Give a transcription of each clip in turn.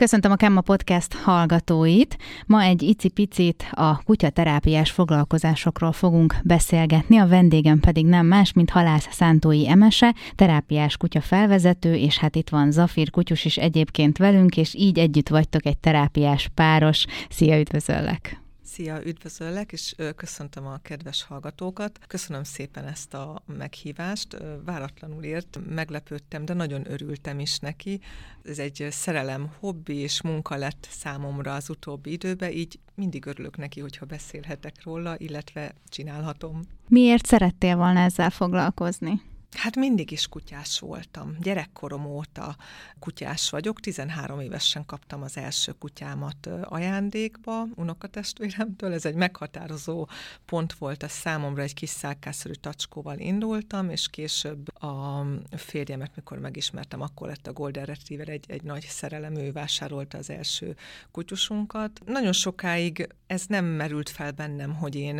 Köszöntöm a Kemma Podcast hallgatóit. Ma egy icipicit a kutyaterápiás foglalkozásokról fogunk beszélgetni, a vendégem pedig nem más, mint Halász Szántói Emese, terápiás kutya felvezető, és hát itt van Zafir kutyus is egyébként velünk, és így együtt vagytok egy terápiás páros. Szia, üdvözöllek! Szia, üdvözöllek, és köszöntöm a kedves hallgatókat. Köszönöm szépen ezt a meghívást. Váratlanul ért, meglepődtem, de nagyon örültem is neki. Ez egy szerelem, hobbi és munka lett számomra az utóbbi időben, így mindig örülök neki, hogyha beszélhetek róla, illetve csinálhatom. Miért szerettél volna ezzel foglalkozni? Hát mindig is kutyás voltam. Gyerekkorom óta kutyás vagyok. 13 évesen kaptam az első kutyámat ajándékba, unokatestvéremtől. Ez egy meghatározó pont volt a számomra, egy kis szálkászerű tacskóval indultam, és később a férjemet, mikor megismertem, akkor lett a Golden Retriever egy, egy nagy szerelem, ő vásárolta az első kutyusunkat. Nagyon sokáig ez nem merült fel bennem, hogy én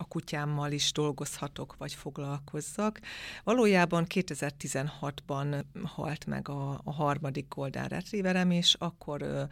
a kutyámmal is dolgozhatok, vagy foglalkozzak. Valójában 2016-ban halt meg a, a harmadik Golden Retrieverem, és akkor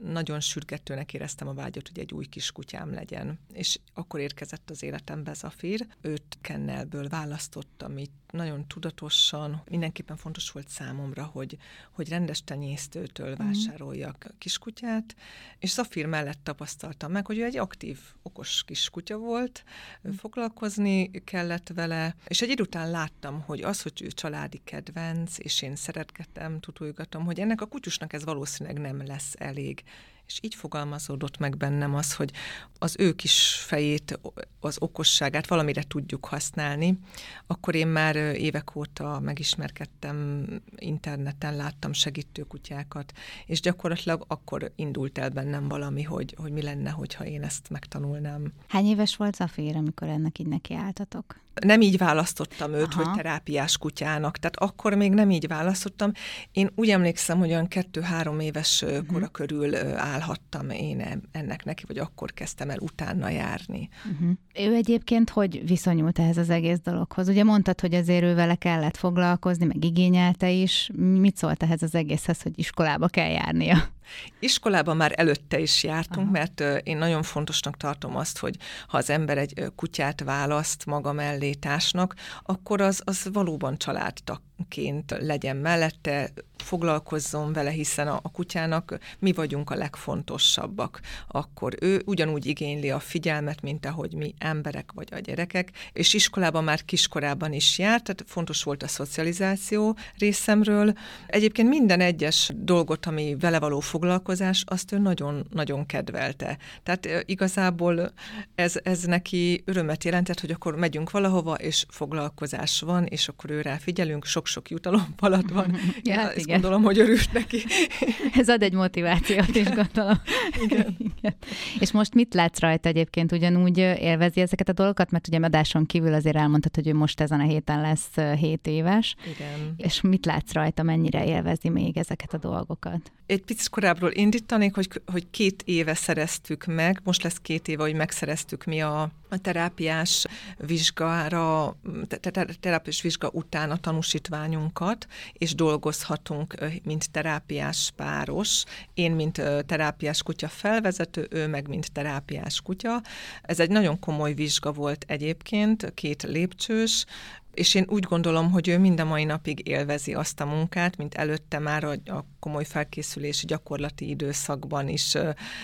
nagyon sürgetőnek éreztem a vágyat, hogy egy új kis kutyám legyen. És akkor érkezett az életembe Zafir. Őt Kennelből választottam itt nagyon tudatosan. Mindenképpen fontos volt számomra, hogy, hogy rendes tenyésztőtől mm. vásároljak kiskutyát, és Zafir mellett tapasztaltam meg, hogy ő egy aktív, okos kiskutya volt, mm. foglalkozni kellett vele, és egy idő után láttam, hogy az, hogy ő családi kedvenc, és én szeretgetem, tutulgatom, hogy ennek a kutyusnak ez valószínűleg nem lesz elég és így fogalmazódott meg bennem az, hogy az ő kis fejét, az okosságát valamire tudjuk használni. Akkor én már évek óta megismerkedtem interneten, láttam segítőkutyákat, és gyakorlatilag akkor indult el bennem valami, hogy, hogy mi lenne, hogyha én ezt megtanulnám. Hány éves volt Zafér, amikor ennek így nekiálltatok? Nem így választottam őt, Aha. hogy terápiás kutyának. Tehát akkor még nem így választottam. Én úgy emlékszem, hogy olyan kettő-három éves uh-huh. kora körül állhattam én ennek neki, vagy akkor kezdtem el utána járni. Uh-huh. Ő egyébként hogy viszonyult ehhez az egész dologhoz? Ugye mondtad, hogy azért ő vele kellett foglalkozni, meg igényelte is. Mit szólt ehhez az egészhez, hogy iskolába kell járnia? Iskolában már előtte is jártunk, Aha. mert én nagyon fontosnak tartom azt, hogy ha az ember egy kutyát választ maga mellé társnak, akkor az, az valóban családtagként legyen mellette, foglalkozzon vele, hiszen a, a kutyának mi vagyunk a legfontosabbak. Akkor ő ugyanúgy igényli a figyelmet, mint ahogy mi emberek vagy a gyerekek, és iskolában már kiskorában is járt, tehát fontos volt a szocializáció részemről. Egyébként minden egyes dolgot, ami vele való foglalkozás, azt ő nagyon-nagyon kedvelte. Tehát igazából ez, ez neki örömet jelentett, hogy akkor megyünk valahova, és foglalkozás van, és akkor őre figyelünk, sok-sok jutalom alatt van. ja, hát igen. gondolom, hogy örült neki. ez ad egy motivációt is, gondolom. Igen. igen. És most mit látsz rajta egyébként? Ugyanúgy élvezi ezeket a dolgokat? Mert ugye adáson kívül azért elmondtad, hogy ő most ezen a héten lesz 7 éves. Igen. És mit látsz rajta, mennyire élvezi még ezeket a dolgokat? Egy picit korábbról indítanék, hogy, hogy két éve szereztük meg, most lesz két éve, hogy megszereztük mi a, a terápiás vizsgára, terápiás vizsga után a tanúsítványunkat, és dolgozhatunk, mint terápiás páros. Én, mint terápiás kutya felvezető, ő meg, mint terápiás kutya. Ez egy nagyon komoly vizsga volt egyébként, két lépcsős, és én úgy gondolom, hogy ő mind a mai napig élvezi azt a munkát, mint előtte már a, a komoly felkészülési gyakorlati időszakban is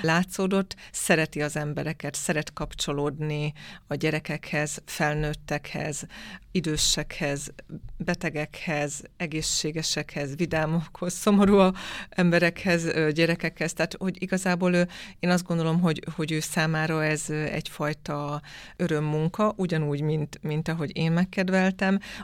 látszódott. Szereti az embereket, szeret kapcsolódni a gyerekekhez, felnőttekhez, idősekhez, betegekhez, egészségesekhez, vidámokhoz, szomorú emberekhez, gyerekekhez. Tehát, hogy igazából ő, én azt gondolom, hogy, hogy ő számára ez egyfajta örömmunka, ugyanúgy, mint, mint ahogy én megkedveltem.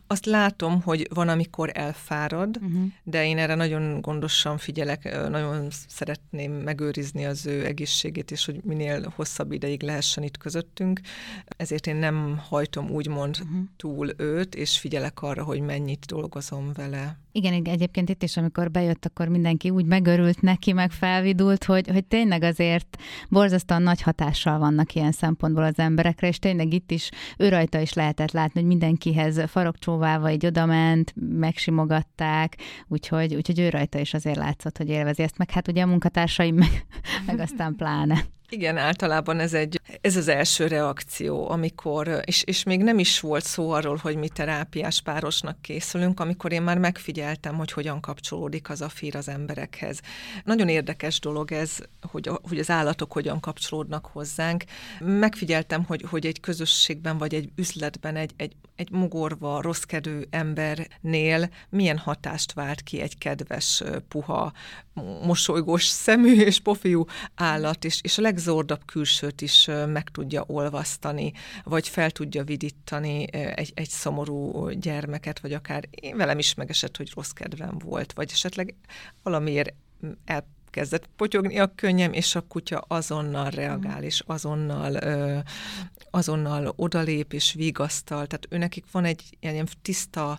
Azt látom, hogy van, amikor elfárad, uh-huh. de én erre nagyon gondosan figyelek, nagyon szeretném megőrizni az ő egészségét, és hogy minél hosszabb ideig lehessen itt közöttünk. Ezért én nem hajtom úgymond uh-huh. túl őt, és figyelek arra, hogy mennyit dolgozom vele. Igen, egyébként itt is, amikor bejött, akkor mindenki úgy megörült neki, meg felvidult, hogy, hogy tényleg azért borzasztóan nagy hatással vannak ilyen szempontból az emberekre, és tényleg itt is ő rajta is lehetett látni, hogy mindenkihez farokcsóvával így odament, megsimogatták, úgyhogy, úgyhogy ő rajta is azért látszott, hogy élvezi ezt, meg hát ugye a munkatársaim meg, meg aztán pláne. Igen, általában ez, egy, ez az első reakció, amikor, és, és még nem is volt szó arról, hogy mi terápiás párosnak készülünk, amikor én már megfigyeltem, hogy hogyan kapcsolódik az a fír az emberekhez. Nagyon érdekes dolog ez, hogy, hogy az állatok hogyan kapcsolódnak hozzánk. Megfigyeltem, hogy, hogy egy közösségben vagy egy üzletben egy, egy, egy mogorva, rosszkedő embernél milyen hatást vált ki egy kedves, puha, mosolygós szemű és pofiú állat, és, és a legzordabb külsőt is meg tudja olvasztani, vagy fel tudja vidítani egy, egy szomorú gyermeket, vagy akár én velem is megesett, hogy rossz kedvem volt, vagy esetleg valamiért el kezdett potyogni a könnyem, és a kutya azonnal reagál, és azonnal, azonnal odalép és vigasztal. Tehát őnekik van egy ilyen tiszta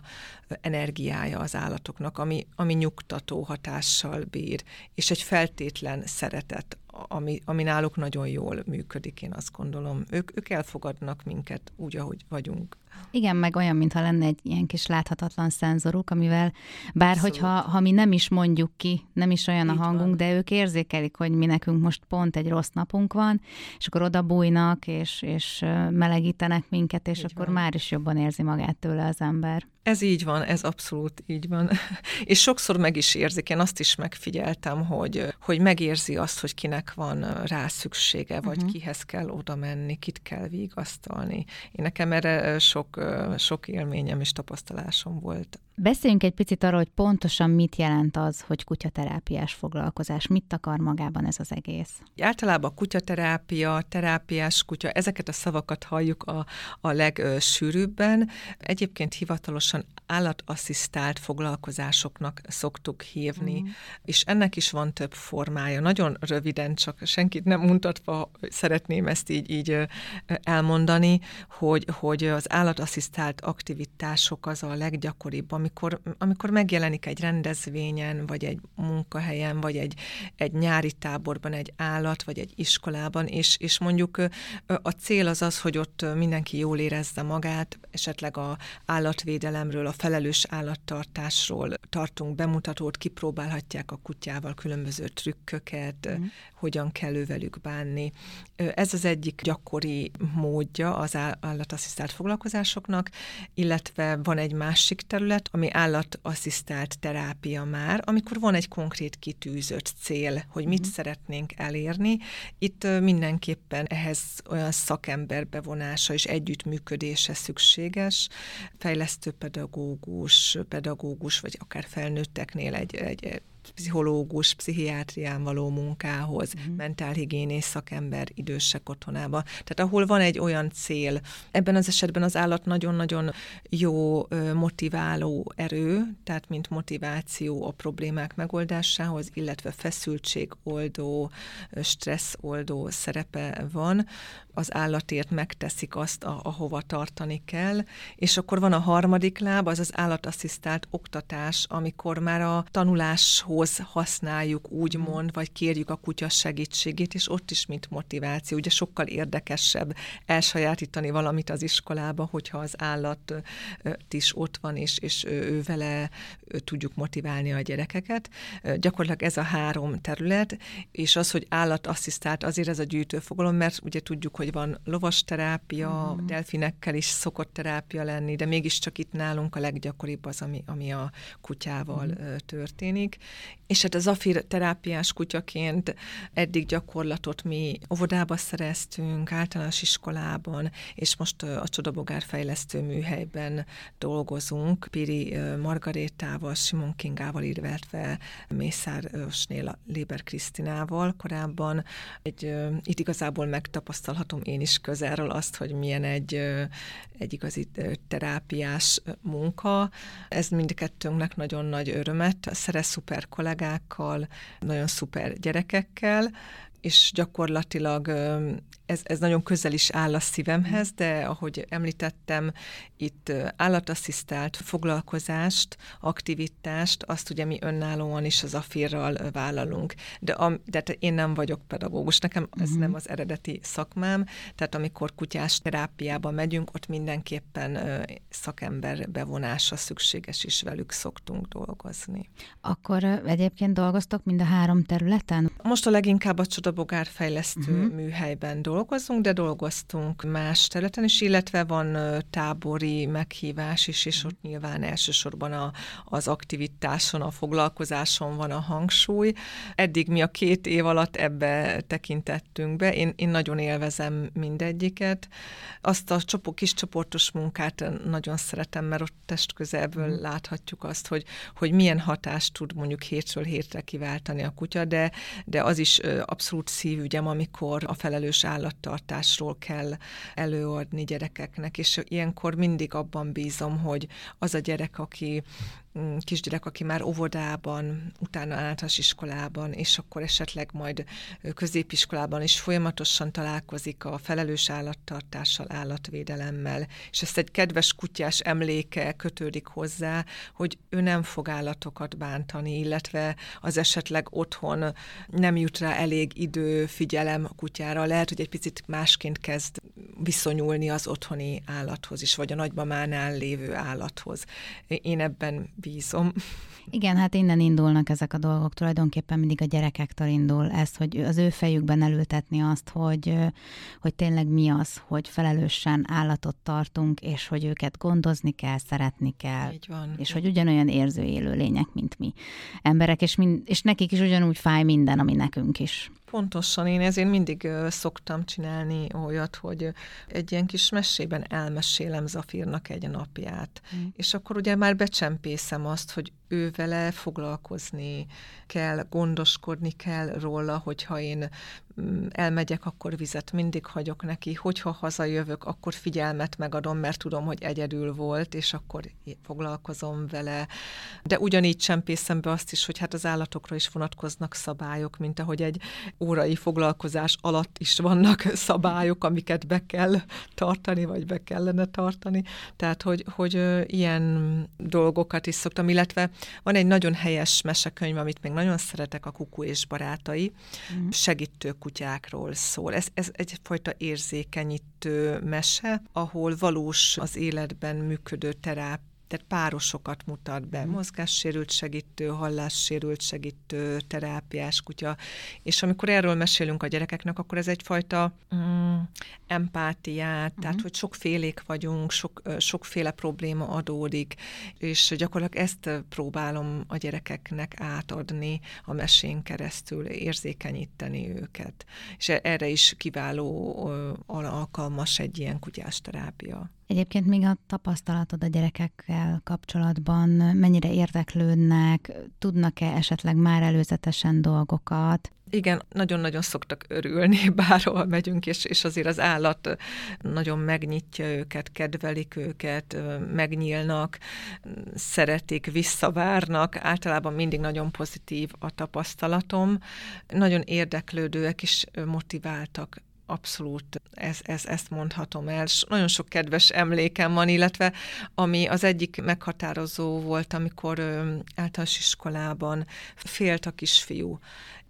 energiája az állatoknak, ami, ami nyugtató hatással bír, és egy feltétlen szeretet, ami, ami náluk nagyon jól működik, én azt gondolom. Ők, ők elfogadnak minket úgy, ahogy vagyunk. Igen, meg olyan, mintha lenne egy ilyen kis láthatatlan szenzoruk, amivel bár hogyha ha mi nem is mondjuk ki, nem is olyan Így a hangunk, van. de ők érzékelik, hogy mi nekünk most pont egy rossz napunk van, és akkor oda bújnak, és, és melegítenek minket, és Így akkor van. már is jobban érzi magát tőle az ember. Ez így van, ez abszolút így van. És sokszor meg is érzik, én azt is megfigyeltem, hogy, hogy megérzi azt, hogy kinek van rá szüksége, vagy uh-huh. kihez kell oda menni, kit kell vigasztalni. Én nekem erre sok, sok élményem és tapasztalásom volt. Beszéljünk egy picit arról, hogy pontosan mit jelent az, hogy kutyaterápiás foglalkozás, mit akar magában ez az egész? Általában kutyaterápia, terápiás kutya, ezeket a szavakat halljuk a, a legsűrűbben. Egyébként hivatalosan állatasszisztált foglalkozásoknak szoktuk hívni, mm. és ennek is van több formája. Nagyon röviden, csak senkit nem mutatva szeretném ezt így, így elmondani, hogy, hogy az állatasszisztált aktivitások az a leggyakoribb, amikor, amikor megjelenik egy rendezvényen, vagy egy munkahelyen, vagy egy, egy nyári táborban egy állat, vagy egy iskolában, és, és mondjuk a cél az az, hogy ott mindenki jól érezze magát, esetleg a állatvédelemről, a felelős állattartásról tartunk bemutatót, kipróbálhatják a kutyával különböző trükköket, mm. hogyan kell ővelük bánni. Ez az egyik gyakori módja az állatasszisztált foglalkozásoknak, illetve van egy másik terület, ami állatasszisztált terápia már, amikor van egy konkrét kitűzött cél, hogy mit mm. szeretnénk elérni. Itt mindenképpen ehhez olyan szakember bevonása és együttműködése szükséges, fejlesztő pedagógus, pedagógus, vagy akár felnőtteknél egy, egy pszichológus, pszichiátrián való munkához, uh-huh. mentálhigiénés szakember idősek otthonába. Tehát ahol van egy olyan cél, ebben az esetben az állat nagyon-nagyon jó motiváló erő, tehát mint motiváció a problémák megoldásához, illetve feszültségoldó, stresszoldó szerepe van, az állatért megteszik azt, ahova tartani kell, és akkor van a harmadik láb, az az állatasszisztált oktatás, amikor már a tanuláshoz használjuk, úgymond, vagy kérjük a kutya segítségét, és ott is mint motiváció. Ugye sokkal érdekesebb elsajátítani valamit az iskolába, hogyha az állat is ott van, és, és ő vele tudjuk motiválni a gyerekeket. Gyakorlatilag ez a három terület, és az, hogy állatasszisztált, azért ez a gyűjtőfogalom, mert ugye tudjuk, hogy hogy van lovas terápia, mm. delfinekkel is szokott terápia lenni, de mégiscsak itt nálunk a leggyakoribb az, ami, ami a kutyával mm. történik. És hát az afir terápiás kutyaként eddig gyakorlatot mi óvodába szereztünk, általános iskolában, és most a Csodabogár fejlesztő műhelyben dolgozunk, Piri Margarétával, Simon Kingával, illetve Mészárosnél Léber Krisztinával korábban. Egy, itt igazából megtapasztalható látom én is közelről azt, hogy milyen egy, egy igazi terápiás munka. Ez mindkettőnknek nagyon nagy örömet. Szerez szuper kollégákkal, nagyon szuper gyerekekkel, és gyakorlatilag ez, ez nagyon közel is áll a szívemhez, de ahogy említettem, itt állatasszisztált foglalkozást, aktivitást, azt ugye mi önállóan is az afirral vállalunk. De, a, de én nem vagyok pedagógus, nekem ez uh-huh. nem az eredeti szakmám, tehát amikor kutyás terápiába megyünk, ott mindenképpen szakember bevonása szükséges, és velük szoktunk dolgozni. Akkor egyébként dolgoztok mind a három területen? Most a leginkább a Csodabogár fejlesztő uh-huh. műhelyben dolgozunk, de dolgoztunk más területen is, illetve van tábori meghívás is, és ott nyilván elsősorban a, az aktivitáson, a foglalkozáson van a hangsúly. Eddig mi a két év alatt ebbe tekintettünk be. Én, én nagyon élvezem mindegyiket. Azt a csopó, kis csoportos munkát nagyon szeretem, mert ott testközelből mm. láthatjuk azt, hogy, hogy milyen hatást tud mondjuk hétről hétre kiváltani a kutya, de, de az is abszolút szívügyem, amikor a felelős állattartásról kell előadni gyerekeknek, és ilyenkor mindig abban bízom, hogy az a gyerek, aki kisgyerek, aki már óvodában, utána általános iskolában, és akkor esetleg majd középiskolában is folyamatosan találkozik a felelős állattartással, állatvédelemmel, és ezt egy kedves kutyás emléke kötődik hozzá, hogy ő nem fog állatokat bántani, illetve az esetleg otthon nem jut rá elég idő, figyelem a kutyára, lehet, hogy egy picit másként kezd viszonyulni az otthoni állathoz is, vagy a nagymamánál lévő állathoz. Én ebben bízom. Igen, hát innen indulnak ezek a dolgok, tulajdonképpen mindig a gyerekektől indul ez, hogy az ő fejükben elültetni azt, hogy, hogy tényleg mi az, hogy felelősen állatot tartunk, és hogy őket gondozni kell, szeretni kell. Így van. És hogy ugyanolyan érző élő lények, mint mi emberek, és, mind, és nekik is ugyanúgy fáj minden, ami nekünk is. Pontosan, én ezért mindig szoktam csinálni olyat, hogy egy ilyen kis mesében elmesélem Zafirnak egy napját. Mm. És akkor ugye már becsempészem azt, hogy ő vele foglalkozni kell, gondoskodni kell róla, hogyha én mm, elmegyek, akkor vizet mindig hagyok neki, hogyha hazajövök, akkor figyelmet megadom, mert tudom, hogy egyedül volt, és akkor foglalkozom vele. De ugyanígy csempészem be azt is, hogy hát az állatokra is vonatkoznak szabályok, mint ahogy egy órai foglalkozás alatt is vannak szabályok, amiket be kell tartani, vagy be kellene tartani. Tehát, hogy, hogy ilyen dolgokat is szoktam, illetve van egy nagyon helyes mesekönyv, amit még nagyon szeretek, a Kuku és barátai, mm. segítő kutyákról szól. Ez, ez egyfajta érzékenyítő mese, ahol valós az életben működő teráp tehát párosokat mutat be, mm. mozgássérült segítő, hallássérült segítő, terápiás kutya, és amikor erről mesélünk a gyerekeknek, akkor ez egyfajta mm, empátiát, mm. tehát hogy sokfélék vagyunk, sok, sokféle probléma adódik, és gyakorlatilag ezt próbálom a gyerekeknek átadni a mesén keresztül, érzékenyíteni őket. És erre is kiváló alkalmas egy ilyen kutyás terápia. Egyébként még a tapasztalatod a gyerekekkel kapcsolatban, mennyire érdeklődnek, tudnak-e esetleg már előzetesen dolgokat? Igen, nagyon-nagyon szoktak örülni, bárhol megyünk, és, és azért az állat nagyon megnyitja őket, kedvelik őket, megnyílnak, szeretik, visszavárnak. Általában mindig nagyon pozitív a tapasztalatom. Nagyon érdeklődőek és motiváltak abszolút ez, ez, ezt mondhatom el. Nagyon sok kedves emlékem van, illetve ami az egyik meghatározó volt, amikor általános iskolában félt a kisfiú,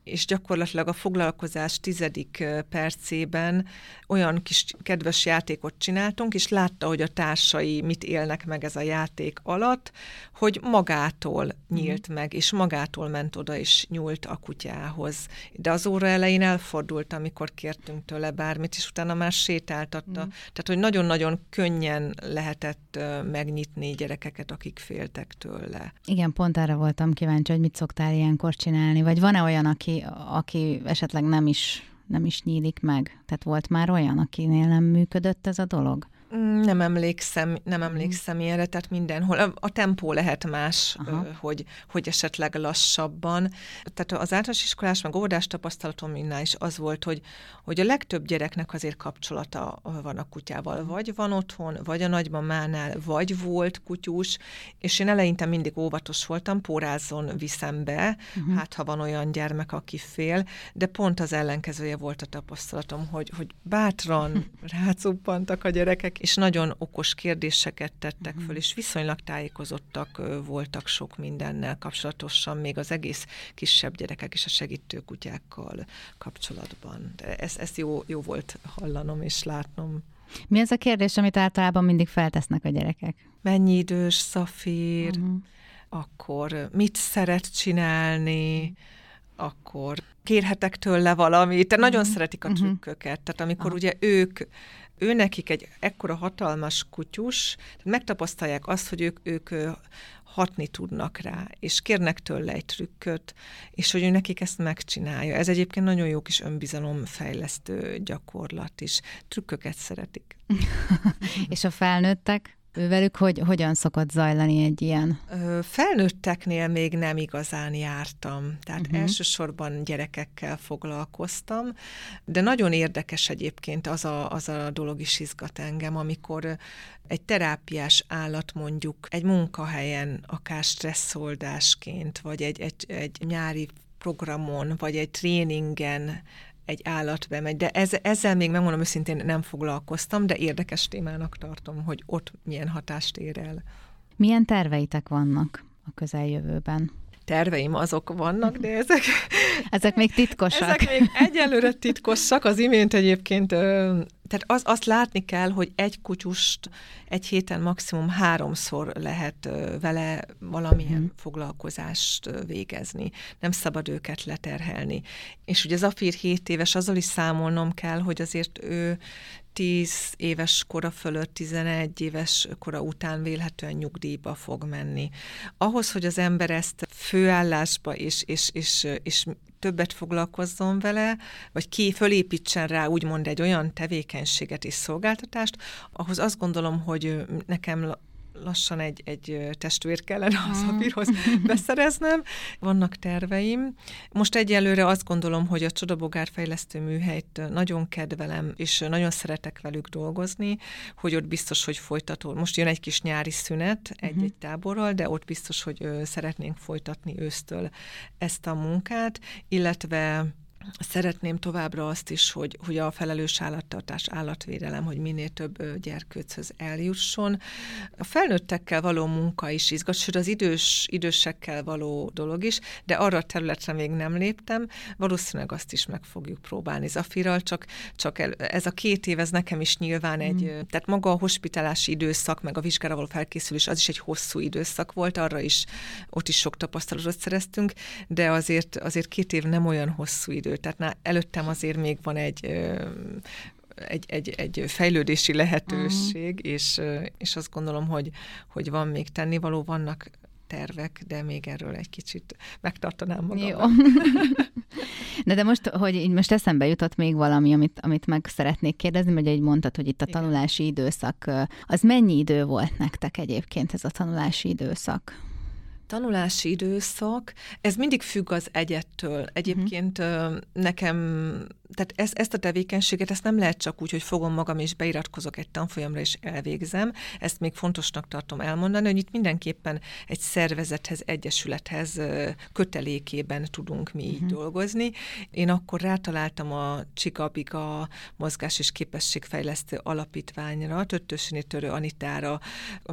és gyakorlatilag a foglalkozás tizedik percében olyan kis kedves játékot csináltunk, és látta, hogy a társai mit élnek meg ez a játék alatt, hogy magától nyílt mm. meg, és magától ment oda, és nyúlt a kutyához. De az óra elején elfordult, amikor kértünk tőle bármit, és utána már sétáltatta. Mm. Tehát, hogy nagyon-nagyon könnyen lehetett megnyitni gyerekeket, akik féltek tőle. Igen, pont erre voltam kíváncsi, hogy mit szoktál ilyenkor csinálni, vagy van-e olyan, aki aki, esetleg nem is, nem is nyílik meg? Tehát volt már olyan, akinél nem működött ez a dolog? Mm, nem emlékszem, nem mhm. emlékszem ilyenre, tehát mindenhol. A, a tempó lehet más, Aha. hogy, hogy esetleg lassabban. Tehát az általános iskolás, meg óvodás tapasztalatom minden is az volt, hogy, hogy a legtöbb gyereknek azért kapcsolata van a kutyával. Mhm. Vagy van otthon, vagy a nagymamánál, vagy volt kutyus, és én eleinte mindig óvatos voltam, pórázzon viszem be, uh-huh. hát ha van olyan gyermek, aki fél, de pont az ellenkezője volt a tapasztalatom, hogy, hogy bátran rácuppantak a gyerekek, és nagyon okos kérdéseket tettek föl, mhm. és viszonylag tájékozottak voltak sok mindennel kapcsolatosan, még az egész kisebb gyerekek és a segítő kutyákkal kapcsolatban. De ez, ez jó, jó volt hallanom és látnom. Mi az a kérdés, amit általában mindig feltesznek a gyerekek? Mennyi idős szafír, uh-huh. akkor mit szeret csinálni, uh-huh akkor kérhetek tőle valamit. Nagyon uh-huh. szeretik a trükköket. Tehát amikor uh-huh. ugye ők ő nekik egy ekkora hatalmas kutyus, tehát megtapasztalják azt, hogy ők, ők hatni tudnak rá, és kérnek tőle egy trükköt, és hogy ő nekik ezt megcsinálja. Ez egyébként nagyon jó kis önbizalomfejlesztő gyakorlat is. Trükköket szeretik. és a felnőttek? Velük hogy, hogyan szokott zajlani egy ilyen? Felnőtteknél még nem igazán jártam, tehát uh-huh. elsősorban gyerekekkel foglalkoztam, de nagyon érdekes egyébként az a, az a dolog is izgat engem, amikor egy terápiás állat mondjuk egy munkahelyen, akár stresszoldásként, vagy egy, egy, egy nyári programon, vagy egy tréningen egy állat bemegy, de ez, ezzel még megmondom őszintén nem foglalkoztam, de érdekes témának tartom, hogy ott milyen hatást ér el. Milyen terveitek vannak a közeljövőben? terveim azok vannak, de ezek... Ezek még titkosak. Ezek még egyelőre titkosak. Az imént egyébként tehát az, azt látni kell, hogy egy kutyust egy héten maximum háromszor lehet vele valamilyen mm. foglalkozást végezni. Nem szabad őket leterhelni. És ugye Zafír 7 éves, azzal is számolnom kell, hogy azért ő 10 éves kora fölött, 11 éves kora után vélhetően nyugdíjba fog menni. Ahhoz, hogy az ember ezt főállásba és, és, és, és többet foglalkozzon vele, vagy ki fölépítsen rá úgymond egy olyan tevékenységet és szolgáltatást, ahhoz azt gondolom, hogy nekem lassan egy, egy testvér kellene az mm. apírhoz beszereznem. Vannak terveim. Most egyelőre azt gondolom, hogy a Csodabogár fejlesztő műhelyt nagyon kedvelem, és nagyon szeretek velük dolgozni, hogy ott biztos, hogy folytató. Most jön egy kis nyári szünet egy-egy mhm. táborral, de ott biztos, hogy szeretnénk folytatni ősztől ezt a munkát, illetve Szeretném továbbra azt is, hogy, hogy a felelős állattartás, állatvédelem, hogy minél több gyerkőchöz eljusson. A felnőttekkel való munka is izgat, sőt az idős, idősekkel való dolog is, de arra a területre még nem léptem, valószínűleg azt is meg fogjuk próbálni Zafirral, csak, csak el, ez a két év, ez nekem is nyilván egy, mm. tehát maga a hospitálási időszak, meg a vizsgára való felkészülés, az is egy hosszú időszak volt, arra is, ott is sok tapasztalatot szereztünk, de azért, azért két év nem olyan hosszú idő, tehát na, előttem azért még van egy egy, egy, egy fejlődési lehetőség, uh-huh. és, és azt gondolom, hogy, hogy van még tennivaló, vannak tervek, de még erről egy kicsit megtartanám magam. Jó. De, de most, hogy így most eszembe jutott még valami, amit, amit meg szeretnék kérdezni, hogy egy mondtad, hogy itt a tanulási Igen. időszak, az mennyi idő volt nektek egyébként ez a tanulási időszak? Tanulási időszak, ez mindig függ az egyettől. Egyébként uh-huh. nekem tehát ez, ezt a tevékenységet, ezt nem lehet csak úgy, hogy fogom magam és beiratkozok egy tanfolyamra és elvégzem. Ezt még fontosnak tartom elmondani, hogy itt mindenképpen egy szervezethez, egyesülethez kötelékében tudunk mi uh-huh. így dolgozni. Én akkor rátaláltam a Csigabiga mozgás és képességfejlesztő alapítványra, Töttösini Törő Anitára,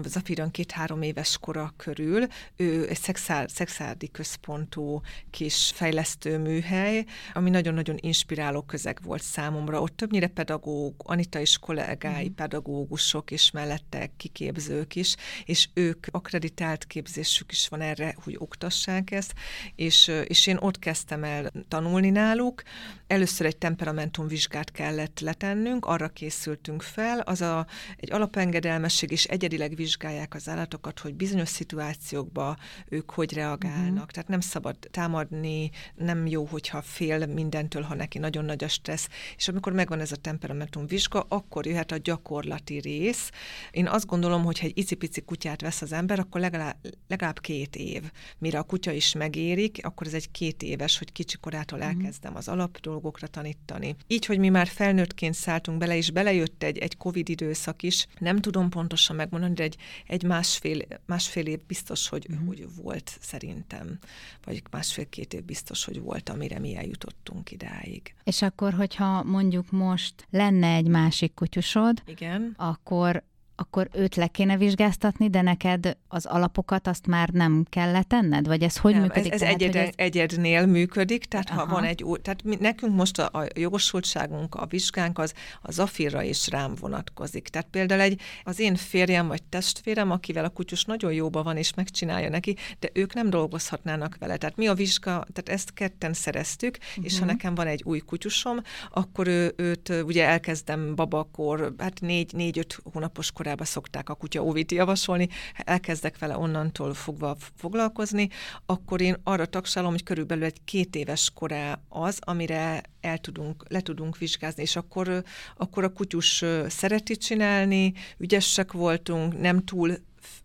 Zafiran két-három éves kora körül. Ő egy szexár, szexárdi központú kis fejlesztő műhely, ami nagyon-nagyon inspiráló közeg volt számomra. Ott többnyire pedagóg, Anita és kollégái mm. pedagógusok, és mellette kiképzők is, és ők akreditált képzésük is van erre, hogy oktassák ezt, és, és én ott kezdtem el tanulni náluk. Először egy temperamentumvizsgát kellett letennünk, arra készültünk fel, az a, egy alapengedelmesség, és egyedileg vizsgálják az állatokat, hogy bizonyos szituációkban ők hogy reagálnak. Mm. Tehát nem szabad támadni, nem jó, hogyha fél mindentől, ha neki nagyon nagy a stressz, és amikor megvan ez a temperamentum vizsga, akkor jöhet a gyakorlati rész. Én azt gondolom, hogy ha egy icipici kutyát vesz az ember, akkor legalább, legalább két év, mire a kutya is megérik, akkor ez egy két éves, hogy kicsikorától mhm. elkezdem az alap dolgokra tanítani. Így, hogy mi már felnőttként szálltunk bele, és belejött egy, egy Covid időszak is, nem tudom pontosan megmondani, de egy, egy másfél, másfél év biztos, hogy, uh-huh. hogy volt szerintem, vagy másfél-két év biztos, hogy volt, amire mi eljutottunk idáig. És akkor, hogyha mondjuk most lenne egy másik kutyusod, Igen. akkor akkor őt le kéne vizsgáztatni, de neked az alapokat azt már nem kell tenned? Vagy ez hogy nem, működik? Ez, ez, tehát, egyed, ez egyednél működik, tehát Aha. ha van egy új, tehát mi, nekünk most a, a jogosultságunk, a vizsgánk az a zafirra is rám vonatkozik. Tehát például egy, az én férjem vagy testvérem, akivel a kutyus nagyon jóba van és megcsinálja neki, de ők nem dolgozhatnának vele. Tehát mi a vizsga, tehát ezt ketten szereztük, uh-huh. és ha mhm. nekem van egy új kutyusom, akkor ő, őt ugye elkezdem babakor, hát négy, négy-öt hónapos korában korába szokták a kutya óvit javasolni, elkezdek vele onnantól fogva foglalkozni, akkor én arra tagsálom, hogy körülbelül egy két éves korá az, amire el tudunk, le tudunk vizsgázni, és akkor, akkor a kutyus szereti csinálni, ügyesek voltunk, nem túl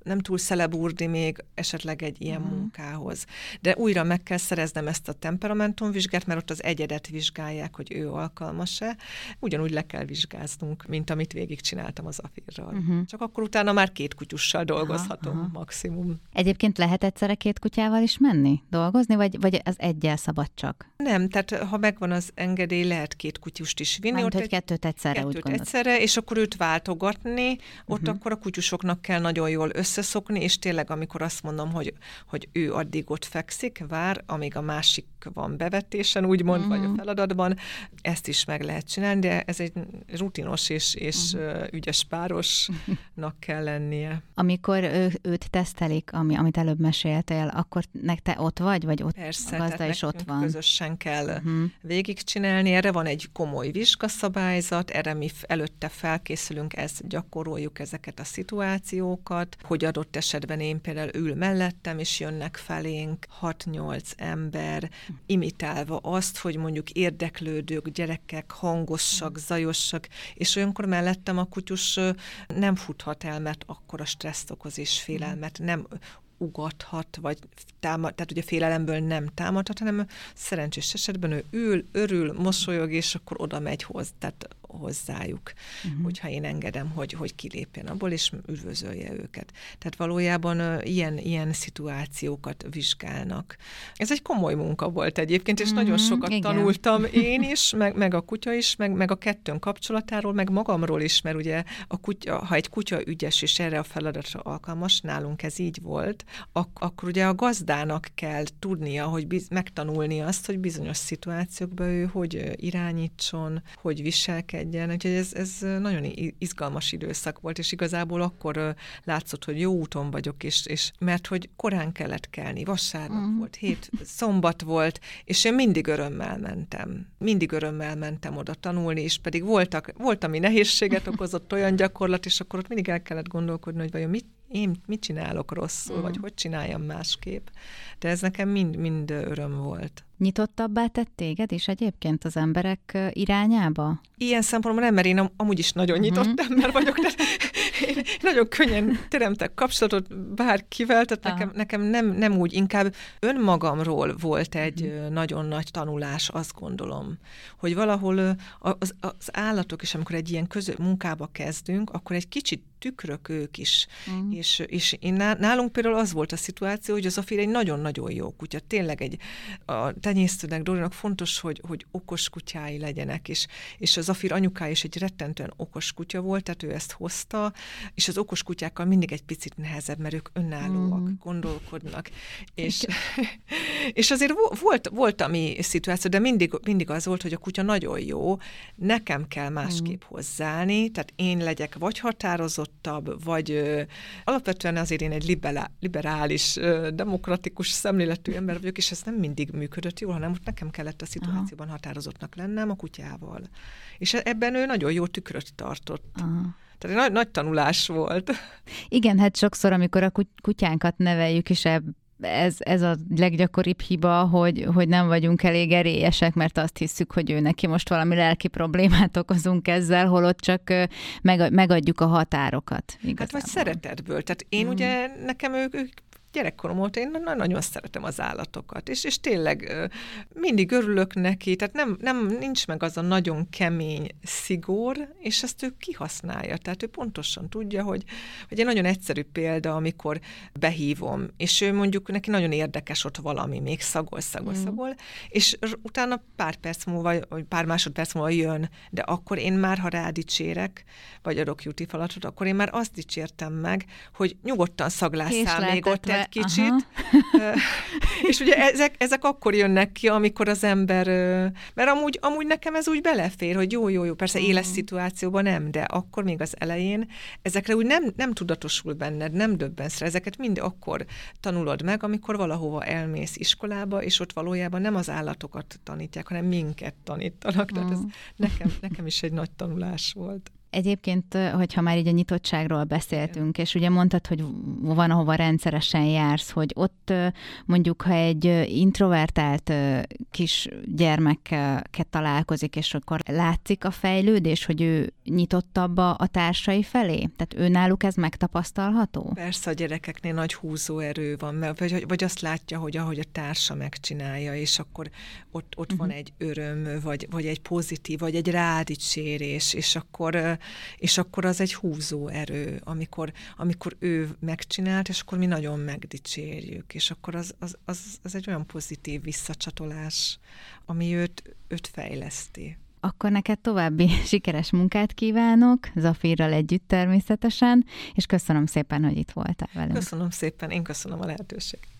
nem túl szelebúrdi még esetleg egy ilyen uh-huh. munkához. De újra meg kell szereznem ezt a temperamentumvizsgát, mert ott az egyedet vizsgálják, hogy ő alkalmas-e. Ugyanúgy le kell vizsgáznunk, mint amit végigcsináltam az afirral. Uh-huh. Csak akkor utána már két kutyussal dolgozhatom uh-huh. maximum. Egyébként lehet egyszerre két kutyával is menni, dolgozni, vagy, vagy az egyel szabad csak? Nem, tehát ha megvan az engedély, lehet két kutyust is vinni. Ott hogy egy, kettőt egyszerre kettőt úgy egyszerre, és akkor őt váltogatni, ott uh-huh. akkor a kutyusoknak kell nagyon jól össze összeszokni, és tényleg amikor azt mondom, hogy, hogy ő addig ott fekszik, vár, amíg a másik van bevetésen, úgymond, uh-huh. vagy a mhm. feladatban, ezt is meg lehet csinálni, de ez egy rutinos és, és uh-huh. ügyes párosnak kell lennie. Amikor ő, őt tesztelik, ami, amit előbb meséltél, akkor nek te ott vagy, vagy ott Persze, a gazda is ott van? közösen kell uh-huh. végigcsinálni. Erre van egy komoly vizsgaszabályzat, erre mi előtte felkészülünk, ezt gyakoroljuk ezeket a szituációkat, hogy adott esetben én például ül mellettem, és jönnek felénk 6-8 ember, imitálva azt, hogy mondjuk érdeklődők, gyerekek hangosak, zajosak, és olyankor mellettem a kutyus nem futhat el, mert akkor a stresszt okoz és félelmet, nem ugathat, vagy támad, tehát ugye félelemből nem támadhat, hanem szerencsés esetben ő ül, örül, mosolyog, és akkor oda megy hoz, tehát hozzájuk, uh-huh. hogyha én engedem, hogy, hogy kilépjen abból, és üdvözölje őket. Tehát valójában uh, ilyen, ilyen szituációkat vizsgálnak. Ez egy komoly munka volt egyébként, és uh-huh. nagyon sokat Igen. tanultam én is, meg, meg a kutya is, meg, meg a kettőn kapcsolatáról, meg magamról is, mert ugye a kutya, ha egy kutya ügyes és erre a feladatra alkalmas, nálunk ez így volt, ak- akkor ugye a gazdának kell tudnia, hogy biz- megtanulni azt, hogy bizonyos szituációkban ő hogy irányítson, hogy viselkedjen, viselkedjen. Úgyhogy ez, ez nagyon izgalmas időszak volt, és igazából akkor látszott, hogy jó úton vagyok, és, és mert hogy korán kellett kelni, vasárnap uh-huh. volt, hét, szombat volt, és én mindig örömmel mentem. Mindig örömmel mentem oda tanulni, és pedig voltak, volt, ami nehézséget okozott, olyan gyakorlat, és akkor ott mindig el kellett gondolkodni, hogy vajon mit én mit csinálok rosszul, mm. vagy hogy csináljam másképp. De ez nekem mind, mind öröm volt. Nyitottabbá tett téged is egyébként az emberek irányába? Ilyen szempontból nem, mert én am- amúgy is nagyon nyitott uh-huh. ember vagyok, de én nagyon könnyen teremtek kapcsolatot bárkivel, tehát nekem, nekem nem, nem úgy, inkább önmagamról volt egy uh-huh. nagyon nagy tanulás, azt gondolom, hogy valahol az, az állatok is, amikor egy ilyen közö munkába kezdünk, akkor egy kicsit tükrök ők is. Uh-huh. És, és én nálunk például az volt a szituáció, hogy az Afir egy nagyon-nagyon jó kutya. Tényleg egy a tenyésztőnek, Dorinak fontos, hogy, hogy okos kutyái legyenek, és, és az Afir anyukája is egy rettentően okos kutya volt, tehát ő ezt hozta, és az okos kutyákkal mindig egy picit nehezebb, mert ők önállóak, uh-huh. gondolkodnak. És, és azért volt, volt a mi szituáció, de mindig, mindig az volt, hogy a kutya nagyon jó, nekem kell másképp uh-huh. hozzáállni, tehát én legyek vagy határozott, nyitottabb, vagy ö, alapvetően azért én egy liberá, liberális, ö, demokratikus szemléletű ember vagyok, és ez nem mindig működött jól, hanem ott nekem kellett a szituációban Aha. határozottnak lennem a kutyával. És e, ebben ő nagyon jó tükröt tartott. Aha. Tehát egy nagy, nagy tanulás volt. Igen, hát sokszor, amikor a kutyánkat neveljük, és ebb ez, ez a leggyakoribb hiba, hogy, hogy nem vagyunk elég erélyesek, mert azt hiszük, hogy ő neki most valami lelki problémát okozunk ezzel, holott csak meg, megadjuk a határokat. Igazából. Hát vagy szeretetből. Tehát én mm. ugye, nekem ők, ők gyerekkorom óta én nagyon szeretem az állatokat, és, és tényleg mindig örülök neki, tehát nem, nem, nincs meg az a nagyon kemény szigor, és ezt ő kihasználja, tehát ő pontosan tudja, hogy, hogy egy nagyon egyszerű példa, amikor behívom, és ő mondjuk neki nagyon érdekes ott valami, még szagol, szagol, mm. szagol, és utána pár perc múlva, vagy pár másodperc múlva jön, de akkor én már, ha rádicsérek, vagy adok jutifalatot, akkor én már azt dicsértem meg, hogy nyugodtan szaglásszál még ott egy kicsit. és ugye ezek, ezek akkor jönnek ki, amikor az ember, mert amúgy, amúgy nekem ez úgy belefér, hogy jó, jó, jó, persze éles uh-huh. szituációban nem, de akkor még az elején ezekre úgy nem, nem tudatosul benned, nem döbbensz rá, ezeket mind akkor tanulod meg, amikor valahova elmész iskolába, és ott valójában nem az állatokat tanítják, hanem minket tanítanak. Tehát ez nekem, nekem is egy nagy tanulás volt. Egyébként, hogyha már így a nyitottságról beszéltünk, és ugye mondtad, hogy van, ahova rendszeresen jársz, hogy ott mondjuk, ha egy introvertált kis gyermekkel találkozik, és akkor látszik a fejlődés, hogy ő nyitottabb a, társai felé? Tehát ő náluk ez megtapasztalható? Persze a gyerekeknél nagy húzóerő van, vagy, vagy azt látja, hogy ahogy a társa megcsinálja, és akkor ott, ott uh-huh. van egy öröm, vagy, vagy egy pozitív, vagy egy rádicsérés, és akkor és akkor az egy húzó erő, amikor, amikor ő megcsinált, és akkor mi nagyon megdicsérjük, és akkor az, az, az, az egy olyan pozitív visszacsatolás, ami őt, őt fejleszti. Akkor neked további sikeres munkát kívánok, Zafírral együtt természetesen, és köszönöm szépen, hogy itt voltál velünk. Köszönöm szépen, én köszönöm a lehetőséget.